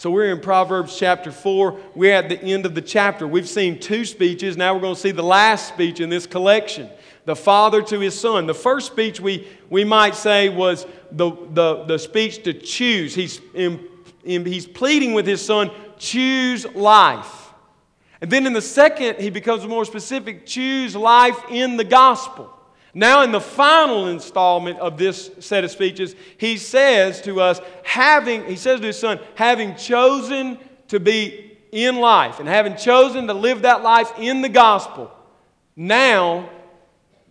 So we're in Proverbs chapter 4. We're at the end of the chapter. We've seen two speeches. Now we're going to see the last speech in this collection the father to his son. The first speech we, we might say was the, the, the speech to choose. He's, in, in, he's pleading with his son, choose life. And then in the second, he becomes more specific choose life in the gospel. Now, in the final installment of this set of speeches, he says to us, having, he says to his son, having chosen to be in life and having chosen to live that life in the gospel, now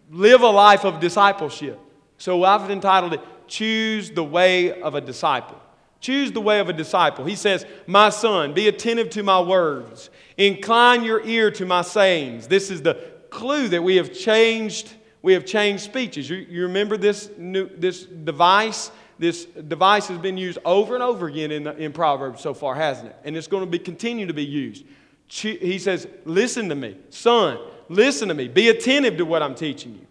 live a life of discipleship. So I've entitled it, Choose the Way of a Disciple. Choose the way of a disciple. He says, My son, be attentive to my words, incline your ear to my sayings. This is the clue that we have changed we have changed speeches. You, you remember this, new, this device? This device has been used over and over again in, the, in Proverbs so far, hasn't it? And it's going to be, continue to be used. He says, Listen to me, son, listen to me. Be attentive to what I'm teaching you.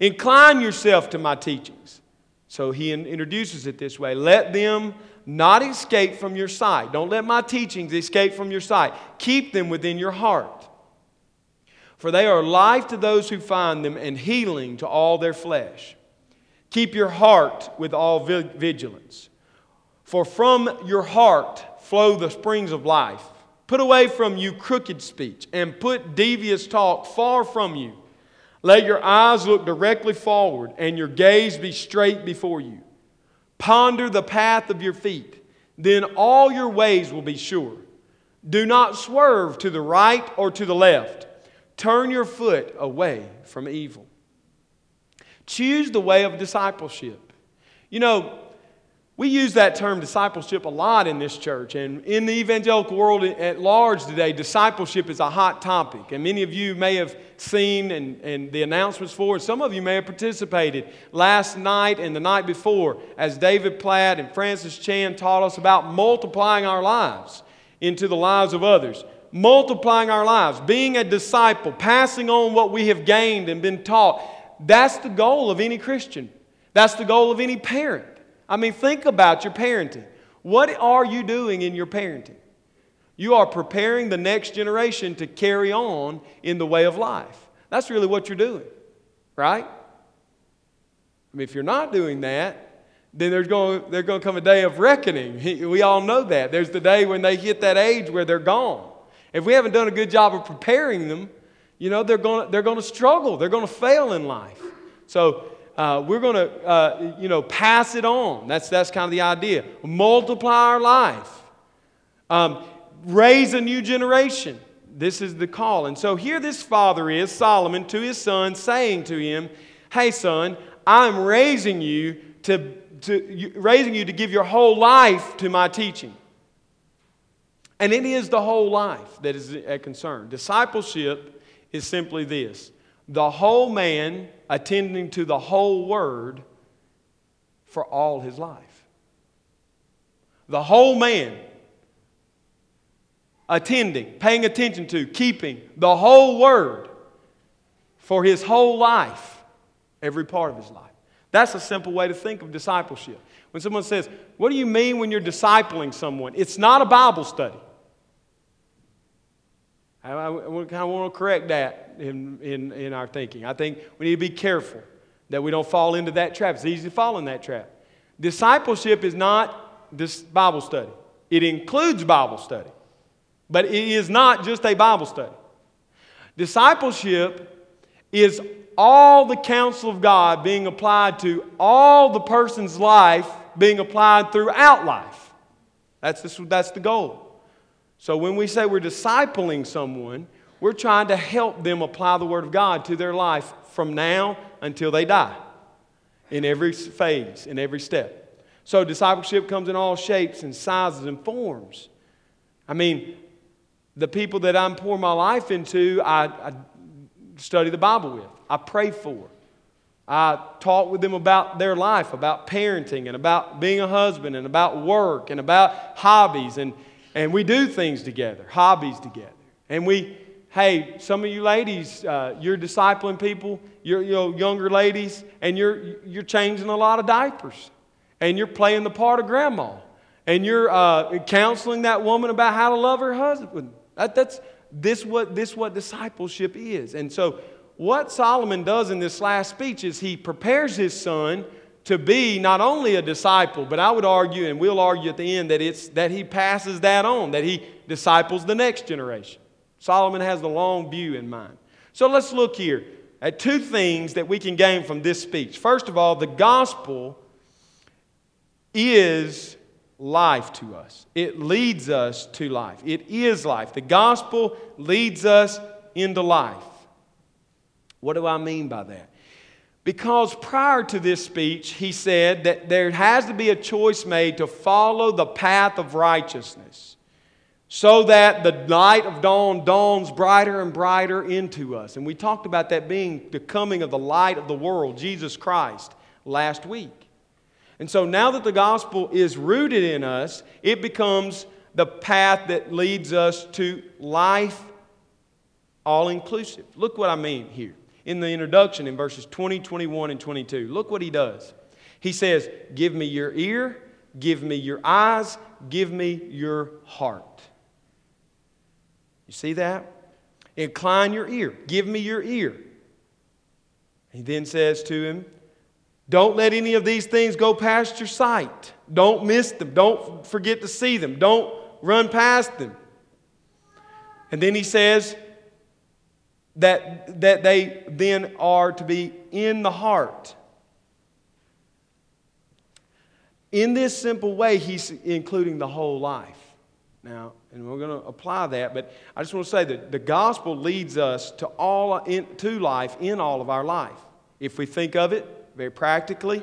Incline yourself to my teachings. So he introduces it this way Let them not escape from your sight. Don't let my teachings escape from your sight. Keep them within your heart for they are life to those who find them and healing to all their flesh. Keep your heart with all vigilance, for from your heart flow the springs of life. Put away from you crooked speech and put devious talk far from you. Let your eyes look directly forward and your gaze be straight before you. Ponder the path of your feet, then all your ways will be sure. Do not swerve to the right or to the left. Turn your foot away from evil. Choose the way of discipleship. You know, we use that term discipleship a lot in this church, and in the evangelical world at large today, discipleship is a hot topic. And many of you may have seen and, and the announcements for it. Some of you may have participated last night and the night before as David Platt and Francis Chan taught us about multiplying our lives into the lives of others multiplying our lives, being a disciple, passing on what we have gained and been taught. That's the goal of any Christian. That's the goal of any parent. I mean, think about your parenting. What are you doing in your parenting? You are preparing the next generation to carry on in the way of life. That's really what you're doing, right? I mean, if you're not doing that, then there's going, there's going to come a day of reckoning. We all know that. There's the day when they hit that age where they're gone. If we haven't done a good job of preparing them, you know, they're going they're to struggle. They're going to fail in life. So uh, we're going to, uh, you know, pass it on. That's, that's kind of the idea. Multiply our life. Um, raise a new generation. This is the call. And so here this father is, Solomon, to his son, saying to him, Hey, son, I'm raising you to, to raising you to give your whole life to my teaching. And it is the whole life that is a concern. Discipleship is simply this the whole man attending to the whole word for all his life. The whole man attending, paying attention to, keeping the whole word for his whole life, every part of his life. That's a simple way to think of discipleship. When someone says, What do you mean when you're discipling someone? It's not a Bible study. I, I, I kind of want to correct that in, in, in our thinking. I think we need to be careful that we don't fall into that trap. It's easy to fall in that trap. Discipleship is not this Bible study, it includes Bible study, but it is not just a Bible study. Discipleship is all the counsel of God being applied to all the person's life being applied throughout life. That's, this, that's the goal. So when we say we're discipling someone, we're trying to help them apply the Word of God to their life from now until they die in every phase, in every step. So discipleship comes in all shapes and sizes and forms. I mean, the people that I'm pouring my life into, I, I study the Bible with, I pray for. I talk with them about their life, about parenting, and about being a husband, and about work, and about hobbies, and and we do things together, hobbies together. And we, hey, some of you ladies, uh, you're discipling people, you're you know, younger ladies, and you're, you're changing a lot of diapers. And you're playing the part of grandma. and you're uh, counseling that woman about how to love her husband. That, that's this what this what discipleship is. And so, what Solomon does in this last speech is he prepares his son to be not only a disciple, but I would argue, and we'll argue at the end, that it's that he passes that on, that he disciples the next generation. Solomon has the long view in mind. So let's look here at two things that we can gain from this speech. First of all, the gospel is life to us, it leads us to life. It is life. The gospel leads us into life. What do I mean by that? Because prior to this speech, he said that there has to be a choice made to follow the path of righteousness so that the light of dawn dawns brighter and brighter into us. And we talked about that being the coming of the light of the world, Jesus Christ, last week. And so now that the gospel is rooted in us, it becomes the path that leads us to life all inclusive. Look what I mean here in the introduction in verses 20, 21, and 22. Look what he does. He says, Give me your ear, give me your eyes, give me your heart. You see that? Incline your ear. Give me your ear. He then says to him, Don't let any of these things go past your sight. Don't miss them. Don't forget to see them. Don't run past them. And then he says that, that they then are to be in the heart. In this simple way, he's including the whole life. Now, and we're going to apply that, but I just want to say that the gospel leads us to, all, in, to life in all of our life. If we think of it very practically,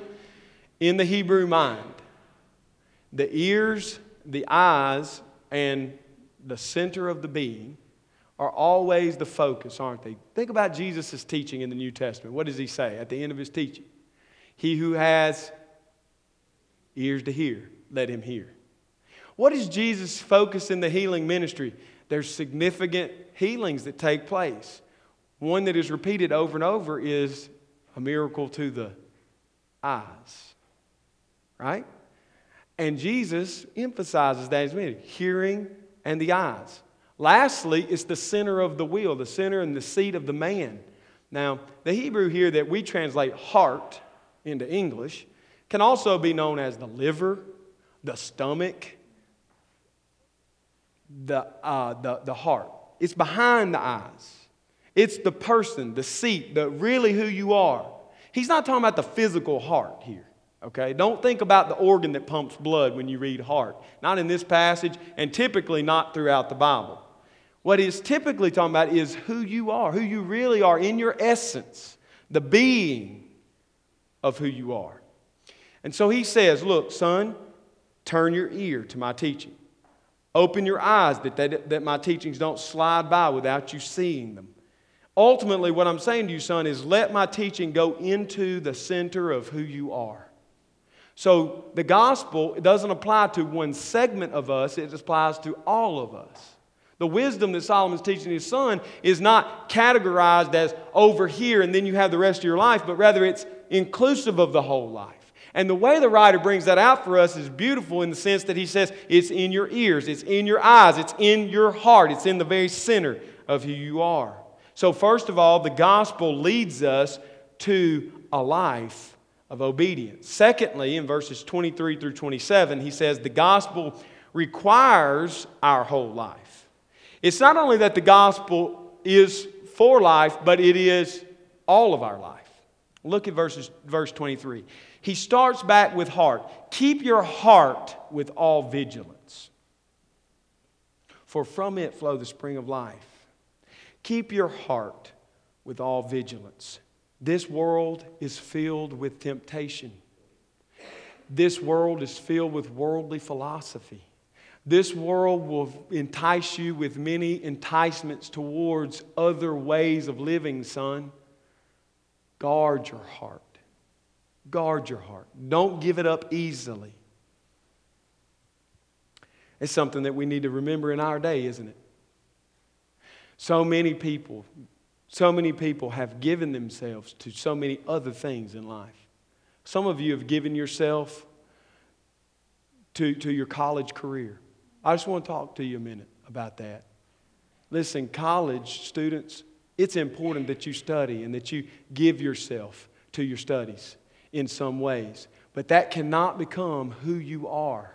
in the Hebrew mind, the ears, the eyes, and the center of the being are always the focus, aren't they? Think about Jesus' teaching in the New Testament. What does he say at the end of his teaching? He who has ears to hear, let him hear. What is Jesus' focus in the healing ministry? There's significant healings that take place. One that is repeated over and over is a miracle to the eyes, right? And Jesus emphasizes that as many hearing and the eyes. Lastly, it's the center of the wheel, the center and the seat of the man. Now, the Hebrew here that we translate heart into English can also be known as the liver, the stomach, the, uh, the, the heart. It's behind the eyes. It's the person, the seat, the really who you are. He's not talking about the physical heart here. Okay? Don't think about the organ that pumps blood when you read heart. Not in this passage, and typically not throughout the Bible. What he's typically talking about is who you are, who you really are in your essence, the being of who you are. And so he says, Look, son, turn your ear to my teaching. Open your eyes that, that, that my teachings don't slide by without you seeing them. Ultimately, what I'm saying to you, son, is let my teaching go into the center of who you are. So the gospel doesn't apply to one segment of us, it applies to all of us. The wisdom that Solomon's teaching his son is not categorized as over here and then you have the rest of your life, but rather it's inclusive of the whole life. And the way the writer brings that out for us is beautiful in the sense that he says it's in your ears, it's in your eyes, it's in your heart, it's in the very center of who you are. So, first of all, the gospel leads us to a life of obedience. Secondly, in verses 23 through 27, he says the gospel requires our whole life. It's not only that the gospel is for life, but it is all of our life. Look at verses, verse 23. He starts back with heart. Keep your heart with all vigilance, for from it flow the spring of life. Keep your heart with all vigilance. This world is filled with temptation. This world is filled with worldly philosophy. This world will entice you with many enticements towards other ways of living, son. Guard your heart. Guard your heart. Don't give it up easily. It's something that we need to remember in our day, isn't it? So many people, so many people have given themselves to so many other things in life. Some of you have given yourself to, to your college career. I just want to talk to you a minute about that. Listen, college students, it's important that you study and that you give yourself to your studies in some ways. But that cannot become who you are.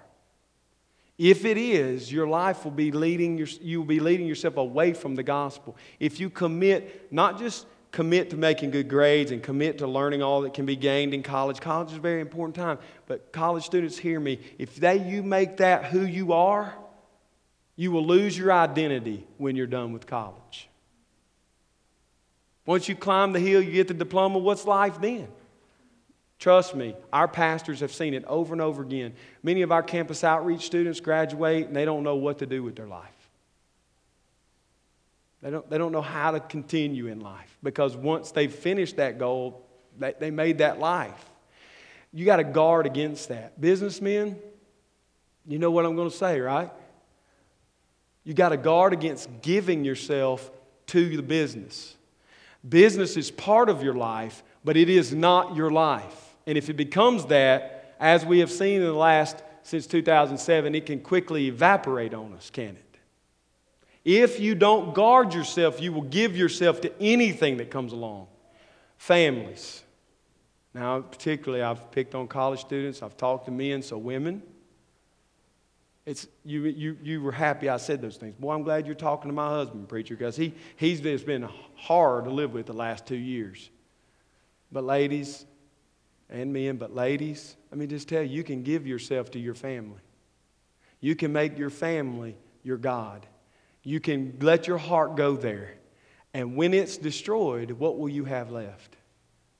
If it is, your life will be leading your, you will be leading yourself away from the gospel. If you commit, not just commit to making good grades and commit to learning all that can be gained in college. College is a very important time. But college students, hear me. If they, you make that who you are, you will lose your identity when you're done with college. Once you climb the hill, you get the diploma, what's life then? Trust me, our pastors have seen it over and over again. Many of our campus outreach students graduate and they don't know what to do with their life. They don't, they don't know how to continue in life because once they've finished that goal, they, they made that life. You got to guard against that. Businessmen, you know what I'm going to say, right? You got to guard against giving yourself to the business. Business is part of your life, but it is not your life. And if it becomes that, as we have seen in the last, since 2007, it can quickly evaporate on us, can it? If you don't guard yourself, you will give yourself to anything that comes along. Families. Now, particularly, I've picked on college students, I've talked to men, so women. It's, you, you, you were happy I said those things. Boy, I'm glad you're talking to my husband, preacher, because he, he's just been hard to live with the last two years. But, ladies, and men, but ladies, let me just tell you, you can give yourself to your family. You can make your family your God. You can let your heart go there. And when it's destroyed, what will you have left?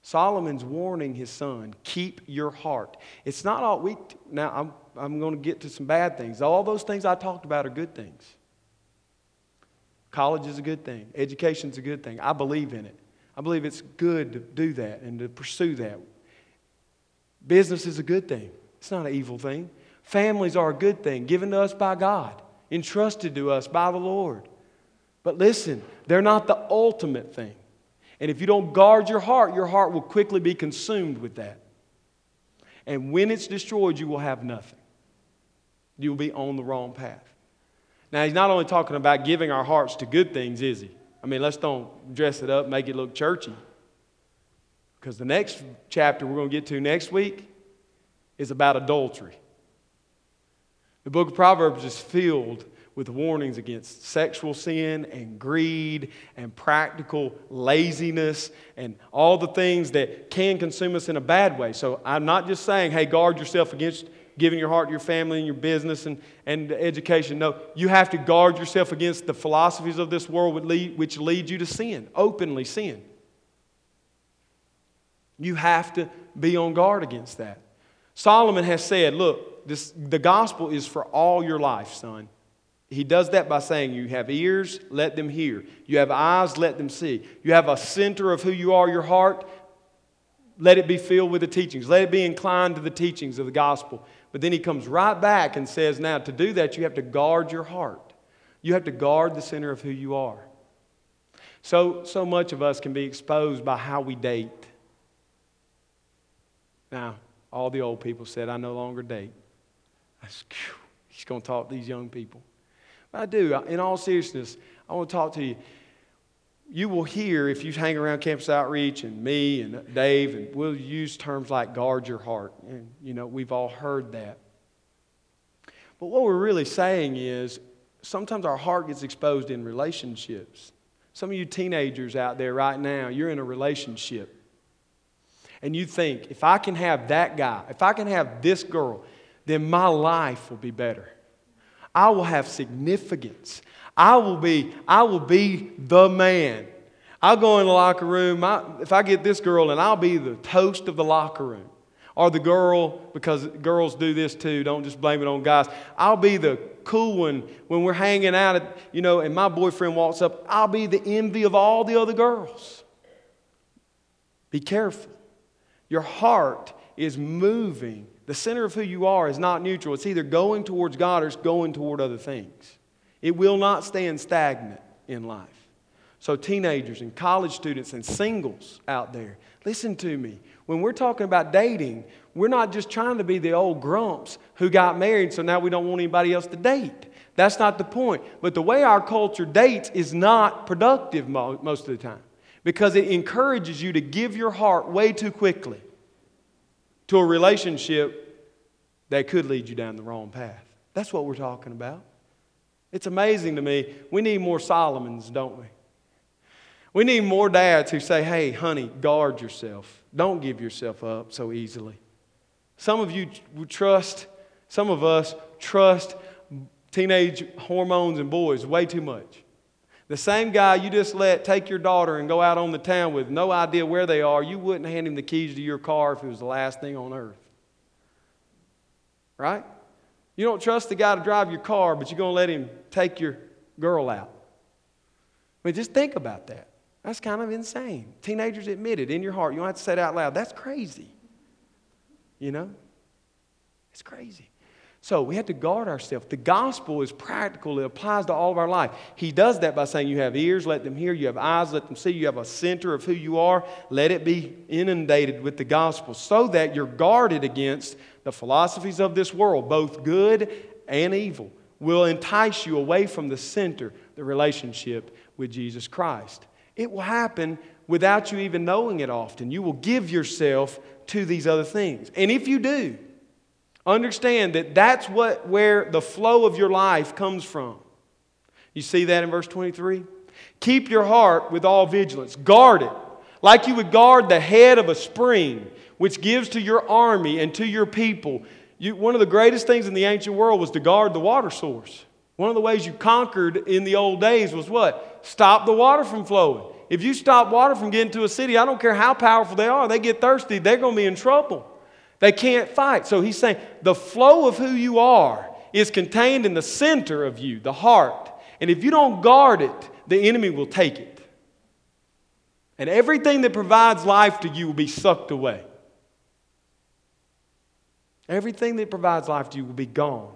Solomon's warning his son, keep your heart. It's not all we, now I'm, I'm going to get to some bad things. All those things I talked about are good things. College is a good thing, education's a good thing. I believe in it. I believe it's good to do that and to pursue that. Business is a good thing, it's not an evil thing. Families are a good thing, given to us by God, entrusted to us by the Lord. But listen, they're not the ultimate thing. And if you don't guard your heart, your heart will quickly be consumed with that. And when it's destroyed, you will have nothing. You will be on the wrong path. Now, he's not only talking about giving our hearts to good things, is he? I mean, let's don't dress it up, make it look churchy. Because the next chapter we're going to get to next week is about adultery. The book of Proverbs is filled with warnings against sexual sin and greed and practical laziness and all the things that can consume us in a bad way. So I'm not just saying, hey, guard yourself against giving your heart to your family and your business and, and education. No, you have to guard yourself against the philosophies of this world which lead you to sin, openly sin. You have to be on guard against that. Solomon has said, Look, this, the gospel is for all your life, son. He does that by saying, You have ears, let them hear. You have eyes, let them see. You have a center of who you are, your heart, let it be filled with the teachings. Let it be inclined to the teachings of the gospel. But then he comes right back and says, Now, to do that, you have to guard your heart. You have to guard the center of who you are. So, so much of us can be exposed by how we date. Now, all the old people said, I no longer date. He's going to talk to these young people. But I do. In all seriousness, I want to talk to you. You will hear, if you hang around Campus Outreach and me and Dave, and we'll use terms like guard your heart. And, you know, we've all heard that. But what we're really saying is sometimes our heart gets exposed in relationships. Some of you teenagers out there right now, you're in a relationship and you think, if I can have that guy, if I can have this girl, then my life will be better. I will have significance. I will be, I will be the man. I'll go in the locker room. I, if I get this girl, and I'll be the toast of the locker room. Or the girl, because girls do this too, don't just blame it on guys. I'll be the cool one when we're hanging out, at, you know, and my boyfriend walks up. I'll be the envy of all the other girls. Be careful. Your heart is moving. The center of who you are is not neutral. It's either going towards God or it's going toward other things. It will not stand stagnant in life. So, teenagers and college students and singles out there, listen to me. When we're talking about dating, we're not just trying to be the old grumps who got married, so now we don't want anybody else to date. That's not the point. But the way our culture dates is not productive most of the time because it encourages you to give your heart way too quickly to a relationship that could lead you down the wrong path. That's what we're talking about. It's amazing to me. We need more Solomons, don't we? We need more dads who say, hey, honey, guard yourself. Don't give yourself up so easily. Some of you trust, some of us trust teenage hormones and boys way too much. The same guy you just let take your daughter and go out on the town with no idea where they are, you wouldn't hand him the keys to your car if it was the last thing on earth. Right? You don't trust the guy to drive your car, but you're going to let him take your girl out. I mean, just think about that. That's kind of insane. Teenagers admit it in your heart. You don't have to say it out loud. That's crazy. You know? It's crazy. So we have to guard ourselves. The gospel is practical, it applies to all of our life. He does that by saying, You have ears, let them hear. You have eyes, let them see. You have a center of who you are. Let it be inundated with the gospel so that you're guarded against the philosophies of this world, both good and evil, will entice you away from the center, the relationship with Jesus Christ. It will happen without you even knowing it often. You will give yourself to these other things. And if you do, understand that that's what where the flow of your life comes from. You see that in verse 23? Keep your heart with all vigilance. Guard it like you would guard the head of a spring, which gives to your army and to your people. You, one of the greatest things in the ancient world was to guard the water source. One of the ways you conquered in the old days was what? Stop the water from flowing. If you stop water from getting to a city, I don't care how powerful they are, they get thirsty, they're going to be in trouble. They can't fight. So he's saying the flow of who you are is contained in the center of you, the heart. And if you don't guard it, the enemy will take it. And everything that provides life to you will be sucked away. Everything that provides life to you will be gone.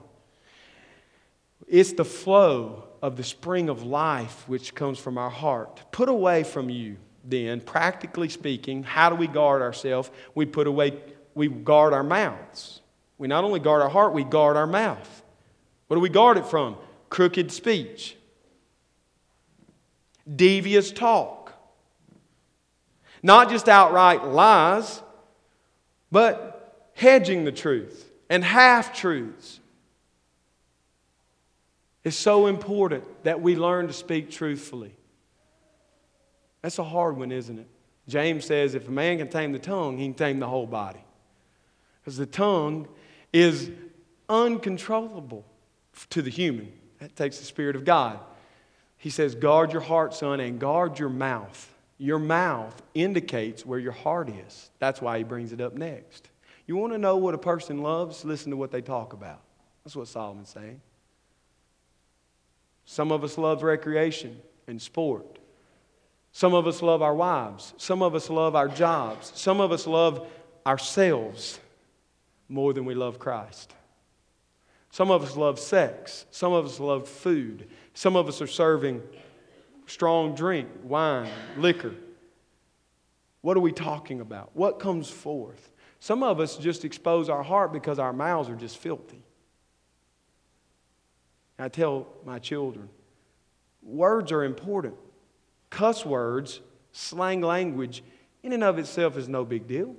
It's the flow of the spring of life which comes from our heart. Put away from you, then, practically speaking, how do we guard ourselves? We put away, we guard our mouths. We not only guard our heart, we guard our mouth. What do we guard it from? Crooked speech, devious talk, not just outright lies, but hedging the truth and half truths it's so important that we learn to speak truthfully. That's a hard one, isn't it? James says if a man can tame the tongue, he can tame the whole body. Because the tongue is uncontrollable to the human. That takes the Spirit of God. He says, guard your heart, son, and guard your mouth. Your mouth indicates where your heart is. That's why he brings it up next. You want to know what a person loves? Listen to what they talk about. That's what Solomon's saying. Some of us love recreation and sport. Some of us love our wives. Some of us love our jobs. Some of us love ourselves more than we love Christ. Some of us love sex. Some of us love food. Some of us are serving strong drink, wine, liquor. What are we talking about? What comes forth? Some of us just expose our heart because our mouths are just filthy. I tell my children words are important. Cuss words, slang language, in and of itself is no big deal.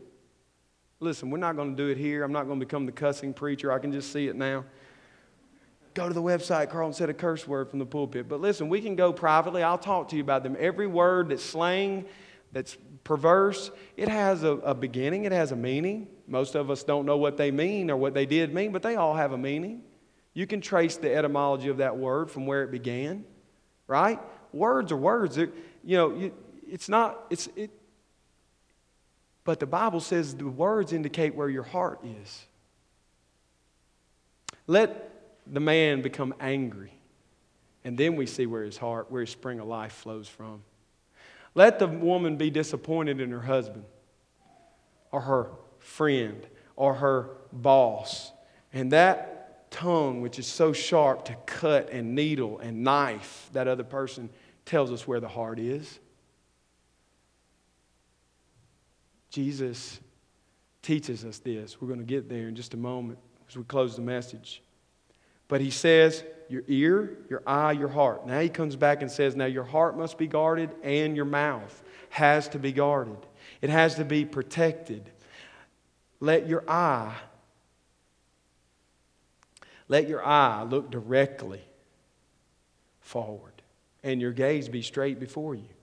Listen, we're not going to do it here. I'm not going to become the cussing preacher. I can just see it now. Go to the website, Carl, and said a curse word from the pulpit. But listen, we can go privately. I'll talk to you about them. Every word that's slang, that's perverse, it has a, a beginning, it has a meaning. Most of us don't know what they mean or what they did mean, but they all have a meaning. You can trace the etymology of that word from where it began, right? Words are words. They're, you know, it's not, it's, it, but the Bible says the words indicate where your heart is. Let the man become angry, and then we see where his heart, where his spring of life flows from. Let the woman be disappointed in her husband, or her friend, or her boss, and that tongue, which is so sharp to cut and needle and knife that other person, tells us where the heart is. Jesus teaches us this. We're going to get there in just a moment as we close the message. But he says, your ear, your eye, your heart. Now he comes back and says, now your heart must be guarded and your mouth has to be guarded. It has to be protected. Let your eye let your eye look directly forward and your gaze be straight before you.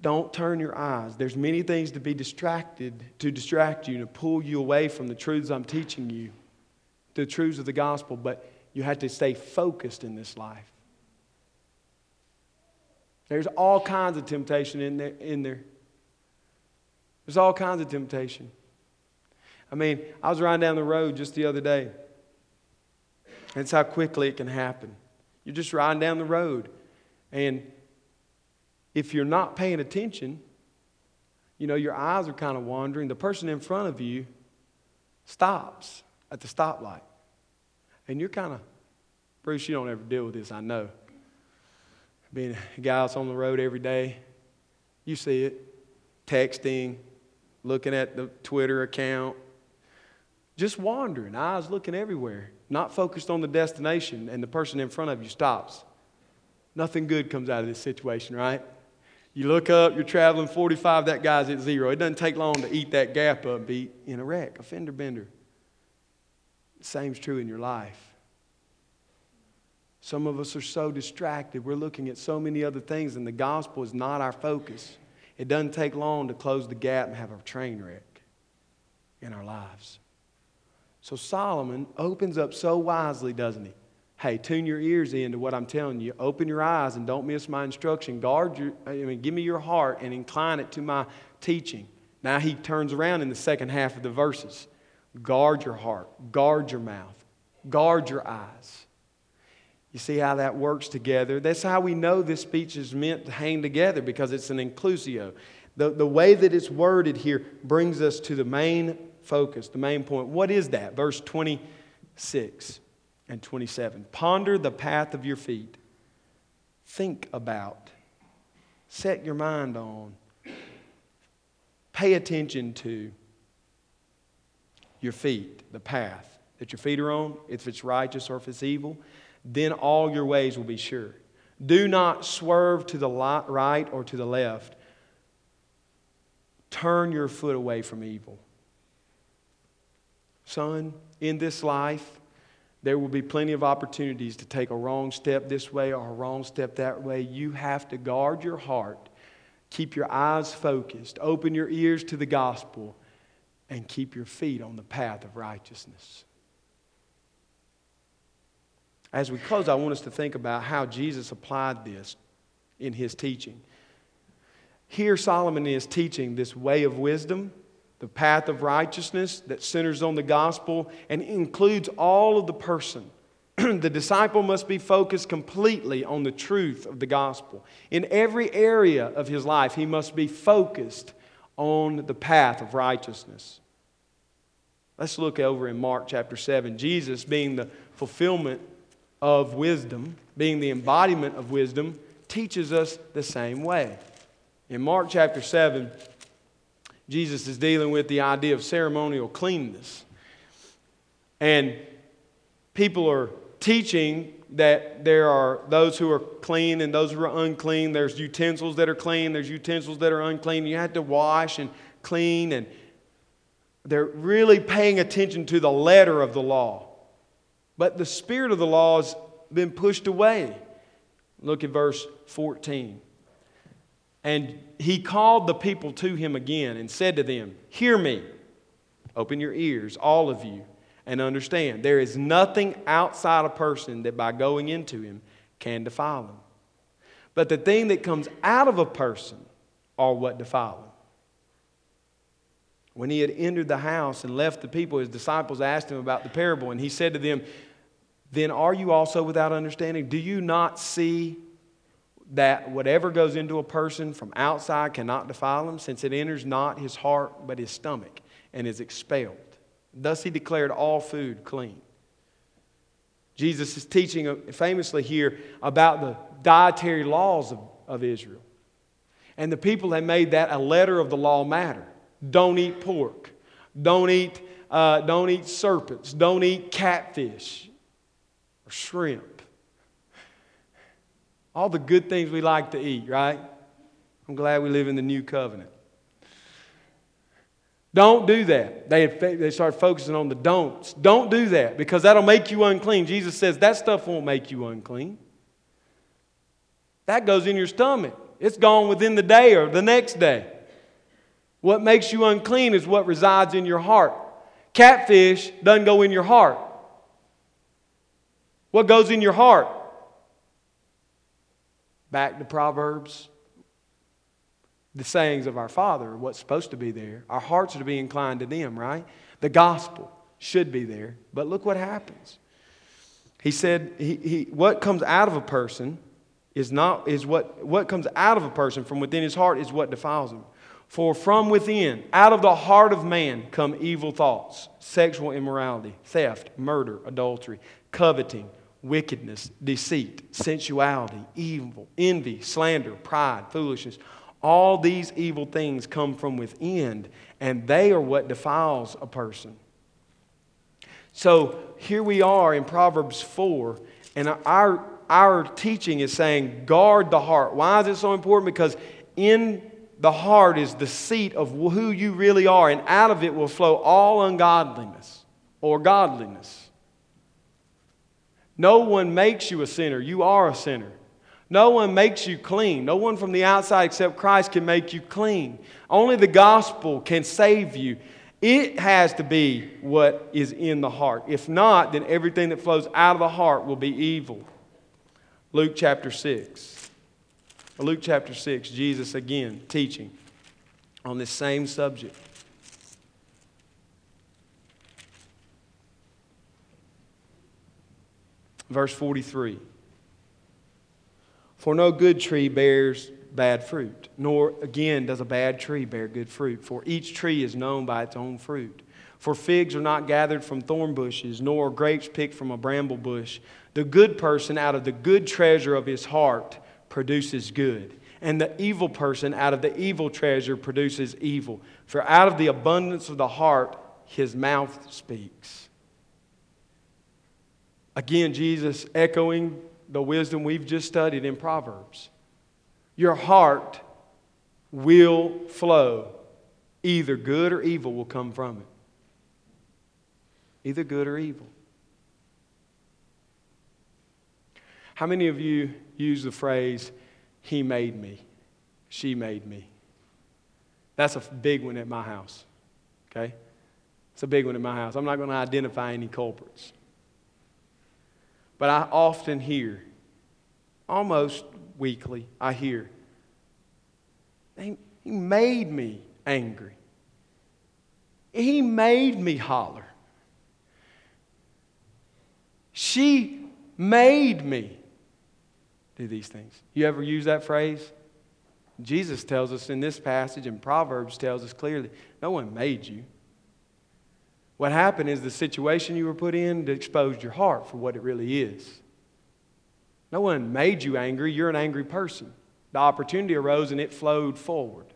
Don't turn your eyes. There's many things to be distracted, to distract you, to pull you away from the truths I'm teaching you, the truths of the gospel, but you have to stay focused in this life. There's all kinds of temptation in there. In there. There's all kinds of temptation. I mean, I was riding down the road just the other day. That's how quickly it can happen. You're just riding down the road, and if you're not paying attention, you know, your eyes are kind of wandering. The person in front of you stops at the stoplight. And you're kind of, Bruce, you don't ever deal with this, I know. Being a guy that's on the road every day, you see it. Texting, looking at the Twitter account, just wandering, eyes looking everywhere, not focused on the destination, and the person in front of you stops. Nothing good comes out of this situation, right? You look up, you're traveling 45, that guy's at zero. It doesn't take long to eat that gap up and be in a wreck, a fender bender. Same's true in your life. Some of us are so distracted. We're looking at so many other things, and the gospel is not our focus. It doesn't take long to close the gap and have a train wreck in our lives. So Solomon opens up so wisely, doesn't he? Hey, tune your ears in to what I'm telling you. Open your eyes and don't miss my instruction. Guard your, I mean, give me your heart and incline it to my teaching. Now he turns around in the second half of the verses. Guard your heart, guard your mouth, guard your eyes. You see how that works together? That's how we know this speech is meant to hang together because it's an inclusio. The, the way that it's worded here brings us to the main focus, the main point. What is that? Verse 26 and 27. Ponder the path of your feet. Think about. Set your mind on. Pay attention to your feet, the path that your feet are on, if it's righteous or if it's evil, then all your ways will be sure. Do not swerve to the right or to the left. Turn your foot away from evil. Son, in this life, there will be plenty of opportunities to take a wrong step this way or a wrong step that way. You have to guard your heart, keep your eyes focused, open your ears to the gospel, and keep your feet on the path of righteousness. As we close, I want us to think about how Jesus applied this in his teaching. Here, Solomon is teaching this way of wisdom the path of righteousness that centers on the gospel and includes all of the person. the disciple must be focused completely on the truth of the gospel. In every area of his life, he must be focused on the path of righteousness. Let's look over in Mark chapter 7. Jesus, being the fulfillment of wisdom, being the embodiment of wisdom, teaches us the same way. In Mark chapter 7, Jesus is dealing with the idea of ceremonial cleanness. And people are teaching that there are those who are clean and those who are unclean. There's utensils that are clean, there's utensils that are unclean. You have to wash and clean, and they're really paying attention to the letter of the law. But the spirit of the law has been pushed away. Look at verse 14. And he called the people to him again and said to them, Hear me, open your ears, all of you, and understand. There is nothing outside a person that by going into him can defile him. But the thing that comes out of a person are what defile him. When he had entered the house and left the people, his disciples asked him about the parable, and he said to them, Then are you also without understanding? Do you not see that whatever goes into a person from outside cannot defile him, since it enters not his heart but his stomach and is expelled. Thus he declared all food clean. Jesus is teaching famously here about the dietary laws of, of Israel. And the people had made that a letter of the law matter. Don't eat pork. Don't eat, uh, don't eat serpents. Don't eat catfish or shrimp. All the good things we like to eat, right? I'm glad we live in the new covenant. Don't do that. They, they start focusing on the don'ts. Don't do that because that'll make you unclean. Jesus says that stuff won't make you unclean. That goes in your stomach. It's gone within the day or the next day. What makes you unclean is what resides in your heart. Catfish doesn't go in your heart. What goes in your heart? Back to Proverbs. The sayings of our Father what's supposed to be there. Our hearts are to be inclined to them, right? The gospel should be there. But look what happens. He said, he, he, What comes out of a person is not is what what comes out of a person from within his heart is what defiles him. For from within, out of the heart of man, come evil thoughts, sexual immorality, theft, murder, adultery, coveting, wickedness, deceit, sensuality, evil, envy, slander, pride, foolishness. All these evil things come from within, and they are what defiles a person. So here we are in Proverbs 4, and our our teaching is saying guard the heart. Why is it so important? Because in the heart is the seat of who you really are, and out of it will flow all ungodliness or godliness. No one makes you a sinner, you are a sinner. No one makes you clean. No one from the outside except Christ can make you clean. Only the gospel can save you. It has to be what is in the heart. If not, then everything that flows out of the heart will be evil. Luke chapter 6. Luke chapter 6, Jesus again teaching on this same subject. Verse 43 For no good tree bears bad fruit, nor again does a bad tree bear good fruit, for each tree is known by its own fruit. For figs are not gathered from thorn bushes, nor grapes picked from a bramble bush. The good person out of the good treasure of his heart produces good, and the evil person out of the evil treasure produces evil. For out of the abundance of the heart, his mouth speaks. Again, Jesus echoing the wisdom we've just studied in Proverbs. Your heart will flow. Either good or evil will come from it. Either good or evil. How many of you use the phrase, He made me, she made me? That's a big one at my house, okay? It's a big one at my house. I'm not going to identify any culprits. But I often hear, almost weekly, I hear, He made me angry. He made me holler. She made me do these things. You ever use that phrase? Jesus tells us in this passage, and Proverbs tells us clearly no one made you. What happened is the situation you were put in exposed your heart for what it really is. No one made you angry, you're an angry person. The opportunity arose and it flowed forward.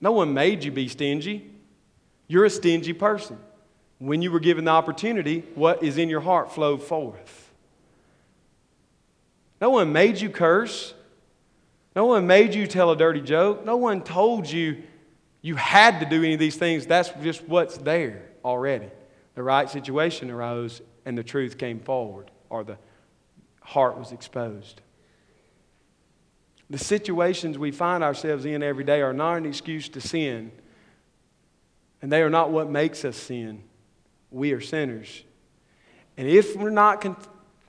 No one made you be stingy. You're a stingy person. When you were given the opportunity, what is in your heart flowed forth. No one made you curse. No one made you tell a dirty joke. No one told you you had to do any of these things. That's just what's there already. The right situation arose and the truth came forward, or the heart was exposed. The situations we find ourselves in every day are not an excuse to sin, and they are not what makes us sin. We are sinners. And if we're not con-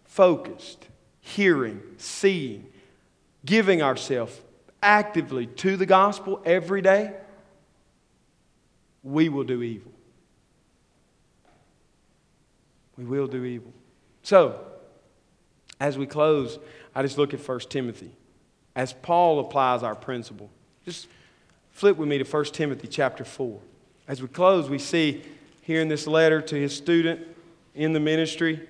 focused, hearing, seeing, giving ourselves actively to the gospel every day, we will do evil. We will do evil. So, as we close, I just look at 1 Timothy. As Paul applies our principle, just flip with me to 1 Timothy chapter 4. As we close, we see here in this letter to his student in the ministry,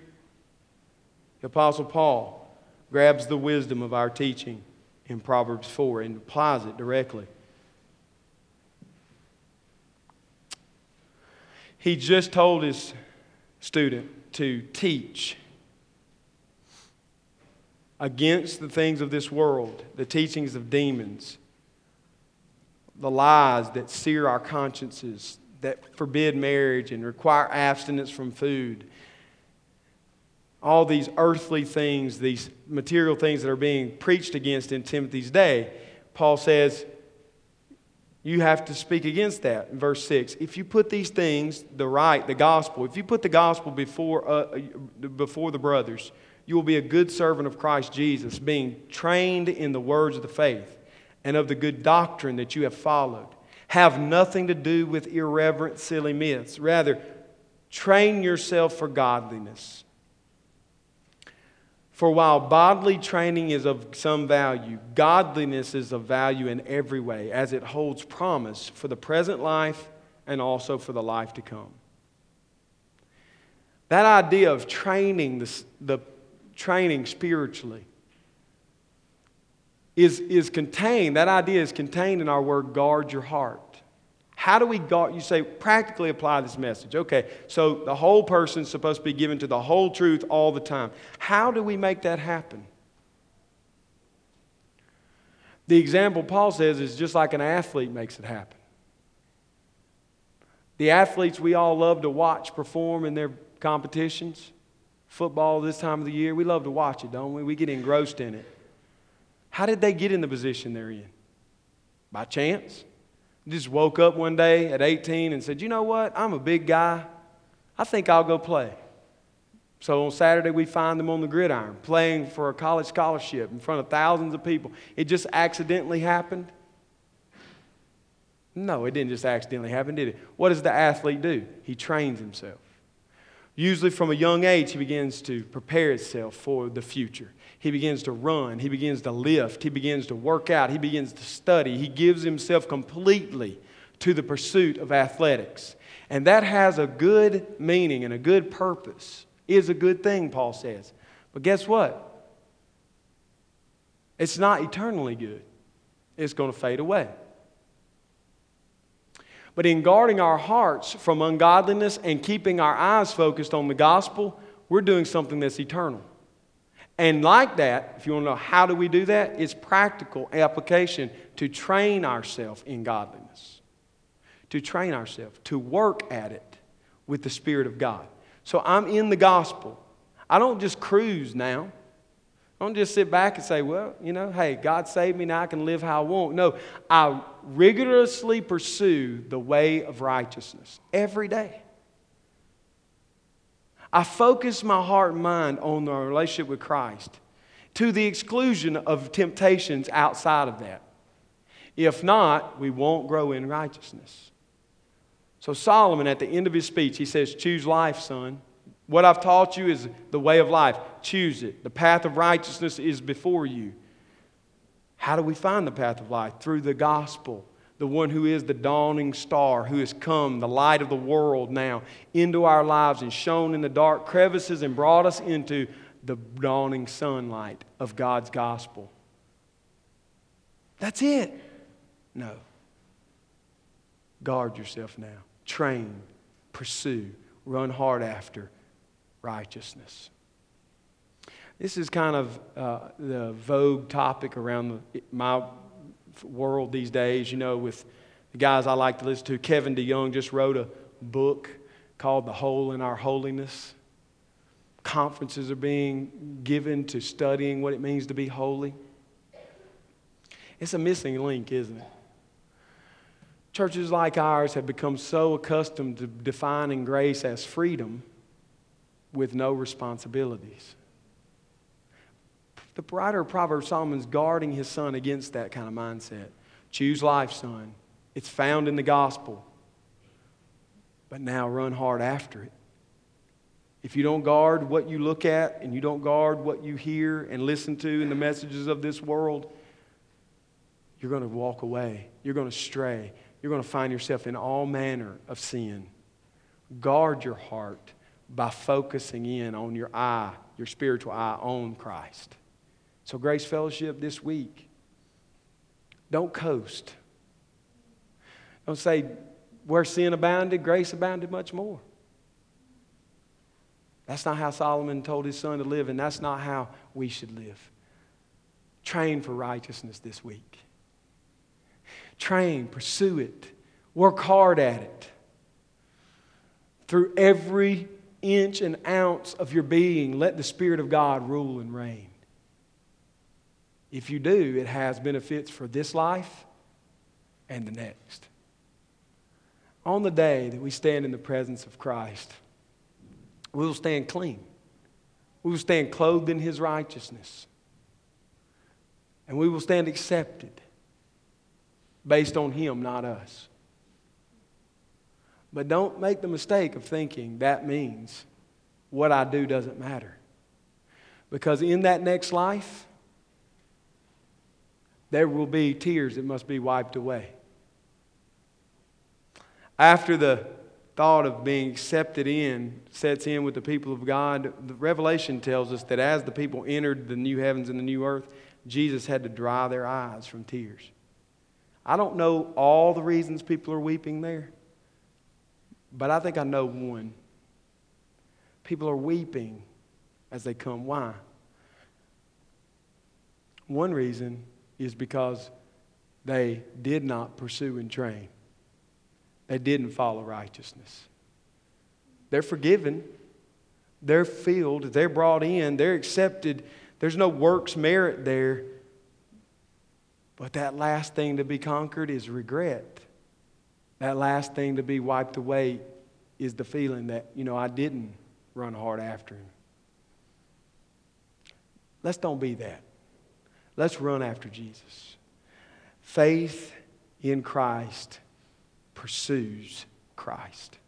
the Apostle Paul grabs the wisdom of our teaching in Proverbs 4 and applies it directly. He just told his student to teach against the things of this world, the teachings of demons, the lies that sear our consciences, that forbid marriage and require abstinence from food. All these earthly things, these material things that are being preached against in Timothy's day, Paul says, you have to speak against that. In verse 6 if you put these things the right the gospel if you put the gospel before, uh, before the brothers you will be a good servant of christ jesus being trained in the words of the faith and of the good doctrine that you have followed. Have nothing to do with irreverent silly myths. Rather train yourself for godliness for while bodily training is of some value, godliness is of value in every way, as it holds promise for the present life and also for the life to come. That idea of training, the, the training spiritually, is, is contained, that idea is contained in our word, guard your heart. How do we guard? You say, practically apply this message. Okay, so the whole person's supposed to be given to the whole truth all the time. How do we make that happen? The example Paul says is just like an athlete makes it happen. The athletes we all love to watch perform in their competitions, football this time of the year, we love to watch it, don't we? We get engrossed in it. How did they get in the position they're in? By chance? Just woke up one day at 18 and said, You know what? I'm a big guy. I think I'll go play. So on Saturday, we find them on the gridiron playing for a college scholarship in front of thousands of people. It just accidentally happened? No, it didn't just accidentally happen, did it? What does the athlete do? He trains himself. Usually, from a young age, he begins to prepare himself for the future. He begins to run. He begins to lift. He begins to work out. He begins to study. He gives himself completely to the pursuit of athletics. And that has a good meaning and a good purpose, is a good thing, Paul says. But guess what? It's not eternally good, it's going to fade away. But in guarding our hearts from ungodliness and keeping our eyes focused on the gospel, we're doing something that's eternal. And like that, if you want to know how do we do that, it's practical application to train ourselves in godliness. To train ourselves, to work at it with the Spirit of God. So I'm in the gospel. I don't just cruise now. I don't just sit back and say, well, you know, hey, God saved me, now I can live how I want. No, I rigorously pursue the way of righteousness every day. I focus my heart and mind on the relationship with Christ to the exclusion of temptations outside of that. If not, we won't grow in righteousness. So, Solomon, at the end of his speech, he says, Choose life, son. What I've taught you is the way of life. Choose it. The path of righteousness is before you. How do we find the path of life? Through the gospel, the one who is the dawning star, who has come, the light of the world now, into our lives and shone in the dark crevices and brought us into the dawning sunlight of God's gospel. That's it. No. Guard yourself now. Train, pursue, run hard after righteousness. This is kind of uh, the vogue topic around the, my world these days, you know, with the guys I like to listen to. Kevin DeYoung just wrote a book called The Hole in Our Holiness. Conferences are being given to studying what it means to be holy. It's a missing link, isn't it? Churches like ours have become so accustomed to defining grace as freedom with no responsibilities. The writer of Proverbs, Solomon's guarding his son against that kind of mindset. Choose life, son. It's found in the gospel. But now run hard after it. If you don't guard what you look at and you don't guard what you hear and listen to in the messages of this world, you're going to walk away. You're going to stray. You're going to find yourself in all manner of sin. Guard your heart by focusing in on your eye, your spiritual eye on Christ. So, Grace Fellowship this week, don't coast. Don't say, where sin abounded, grace abounded much more. That's not how Solomon told his son to live, and that's not how we should live. Train for righteousness this week. Train, pursue it, work hard at it. Through every inch and ounce of your being, let the Spirit of God rule and reign. If you do, it has benefits for this life and the next. On the day that we stand in the presence of Christ, we will stand clean. We will stand clothed in His righteousness. And we will stand accepted based on Him, not us. But don't make the mistake of thinking that means what I do doesn't matter. Because in that next life, there will be tears that must be wiped away. After the thought of being accepted in sets in with the people of God, the Revelation tells us that as the people entered the new heavens and the new earth, Jesus had to dry their eyes from tears. I don't know all the reasons people are weeping there, but I think I know one. People are weeping as they come. Why? One reason is because they did not pursue and train. They didn't follow righteousness. They're forgiven. They're filled. They're brought in. They're accepted. There's no works merit there. But that last thing to be conquered is regret. That last thing to be wiped away is the feeling that, you know, I didn't run hard after him. Let's don't be that. Let's run after Jesus. Faith in Christ pursues Christ.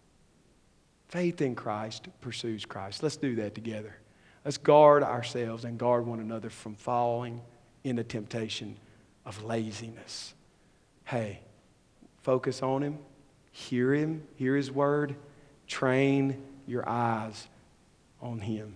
Faith in Christ pursues Christ. Let's do that together. Let's guard ourselves and guard one another from falling into temptation of laziness. Hey, focus on Him, hear Him, hear His word, train your eyes on Him.